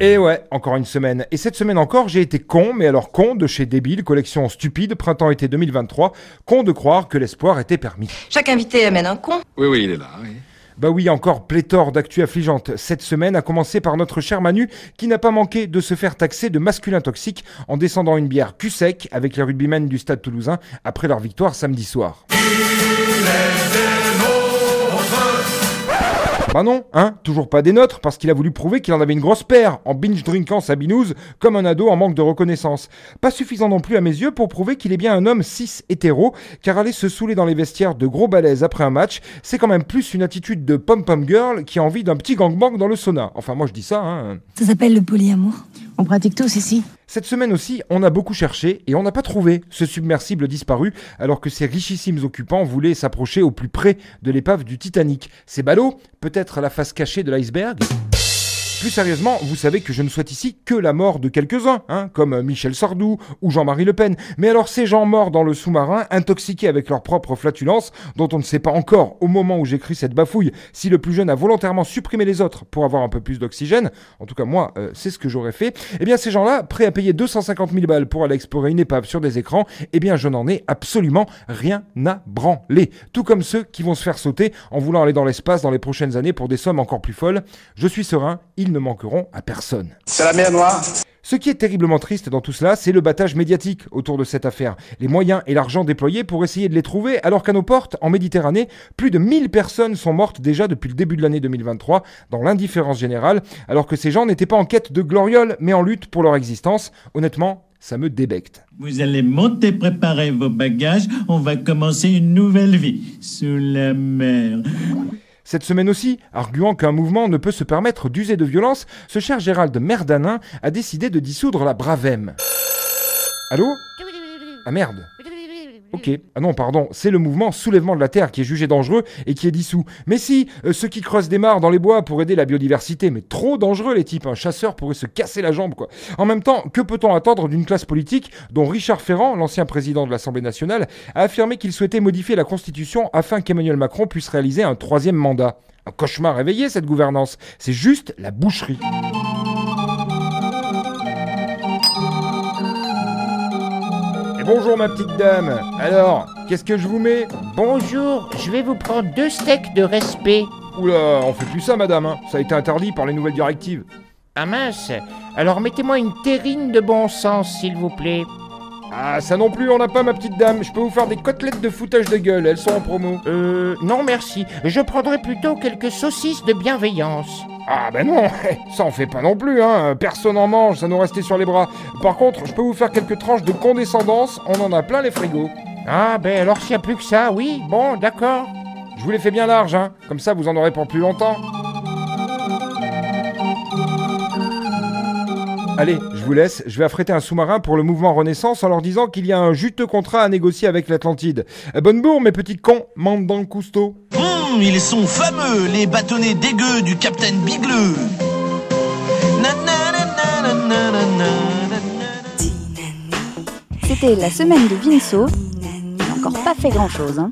Et ouais, encore une semaine. Et cette semaine encore, j'ai été con, mais alors con de chez Débile, collection stupide, printemps-été 2023. Con de croire que l'espoir était permis. Chaque invité amène un con. Oui, oui, il est là, oui. Bah oui, encore pléthore d'actu affligeantes cette semaine, à commencer par notre cher Manu, qui n'a pas manqué de se faire taxer de masculin toxique en descendant une bière cul sec avec les rugbymen du stade toulousain après leur victoire samedi soir. Bah non, hein, toujours pas des nôtres, parce qu'il a voulu prouver qu'il en avait une grosse paire, en binge-drinkant sa binouse, comme un ado en manque de reconnaissance. Pas suffisant non plus à mes yeux pour prouver qu'il est bien un homme cis hétéro, car aller se saouler dans les vestiaires de gros balaises après un match, c'est quand même plus une attitude de pom-pom girl qui a envie d'un petit gangbang dans le sauna. Enfin, moi je dis ça, hein. Ça s'appelle le polyamour. On pratique tous ici. Cette semaine aussi, on a beaucoup cherché et on n'a pas trouvé ce submersible disparu alors que ces richissimes occupants voulaient s'approcher au plus près de l'épave du Titanic. C'est ballot Peut-être la face cachée de l'iceberg? Plus sérieusement, vous savez que je ne souhaite ici que la mort de quelques-uns, hein, comme Michel Sardou ou Jean-Marie Le Pen. Mais alors ces gens morts dans le sous-marin, intoxiqués avec leur propre flatulence, dont on ne sait pas encore au moment où j'écris cette bafouille si le plus jeune a volontairement supprimé les autres pour avoir un peu plus d'oxygène, en tout cas moi euh, c'est ce que j'aurais fait, eh bien ces gens-là, prêts à payer 250 000 balles pour aller explorer une épave sur des écrans, eh bien je n'en ai absolument rien à branler. Tout comme ceux qui vont se faire sauter en voulant aller dans l'espace dans les prochaines années pour des sommes encore plus folles. Je suis serein, ne manqueront à personne. C'est la mer Noire ce qui est terriblement triste dans tout cela, c'est le battage médiatique autour de cette affaire. Les moyens et l'argent déployés pour essayer de les trouver, alors qu'à nos portes, en Méditerranée, plus de 1000 personnes sont mortes déjà depuis le début de l'année 2023, dans l'indifférence générale, alors que ces gens n'étaient pas en quête de gloriole, mais en lutte pour leur existence. Honnêtement, ça me débecte. Vous allez monter préparer vos bagages, on va commencer une nouvelle vie sous la mer. Cette semaine aussi, arguant qu'un mouvement ne peut se permettre d'user de violence, ce cher Gérald Merdanin a décidé de dissoudre la Bravem. Allô? Ah merde Ok, ah non, pardon, c'est le mouvement Soulèvement de la Terre qui est jugé dangereux et qui est dissous. Mais si, euh, ceux qui creusent des mares dans les bois pour aider la biodiversité, mais trop dangereux les types, un chasseur pourrait se casser la jambe quoi. En même temps, que peut-on attendre d'une classe politique dont Richard Ferrand, l'ancien président de l'Assemblée nationale, a affirmé qu'il souhaitait modifier la Constitution afin qu'Emmanuel Macron puisse réaliser un troisième mandat? Un cauchemar réveillé cette gouvernance, c'est juste la boucherie. Bonjour ma petite dame. Alors, qu'est-ce que je vous mets Bonjour, je vais vous prendre deux steaks de respect. Oula, on fait plus ça madame, hein. ça a été interdit par les nouvelles directives. Ah mince, alors mettez-moi une terrine de bon sens s'il vous plaît. Ah, ça non plus, on n'a pas, ma petite dame. Je peux vous faire des côtelettes de foutage de gueule, elles sont en promo. Euh, non merci. Je prendrai plutôt quelques saucisses de bienveillance. Ah ben non, ça on fait pas non plus, hein. Personne en mange, ça nous restait sur les bras. Par contre, je peux vous faire quelques tranches de condescendance, on en a plein les frigos. Ah ben alors s'il n'y a plus que ça, oui, bon, d'accord. Je vous les fais bien larges, hein. Comme ça, vous en aurez pour plus longtemps. Allez, je vous laisse, je vais affréter un sous-marin pour le mouvement Renaissance en leur disant qu'il y a un juteux contrat à négocier avec l'Atlantide. Euh, bonne bourre, mes petits cons, mandant cousteau. Ils sont fameux, les bâtonnets dégueux du Capitaine Bigleux. C'était la semaine de Vinceau. Il n'a encore pas fait grand-chose. Hein.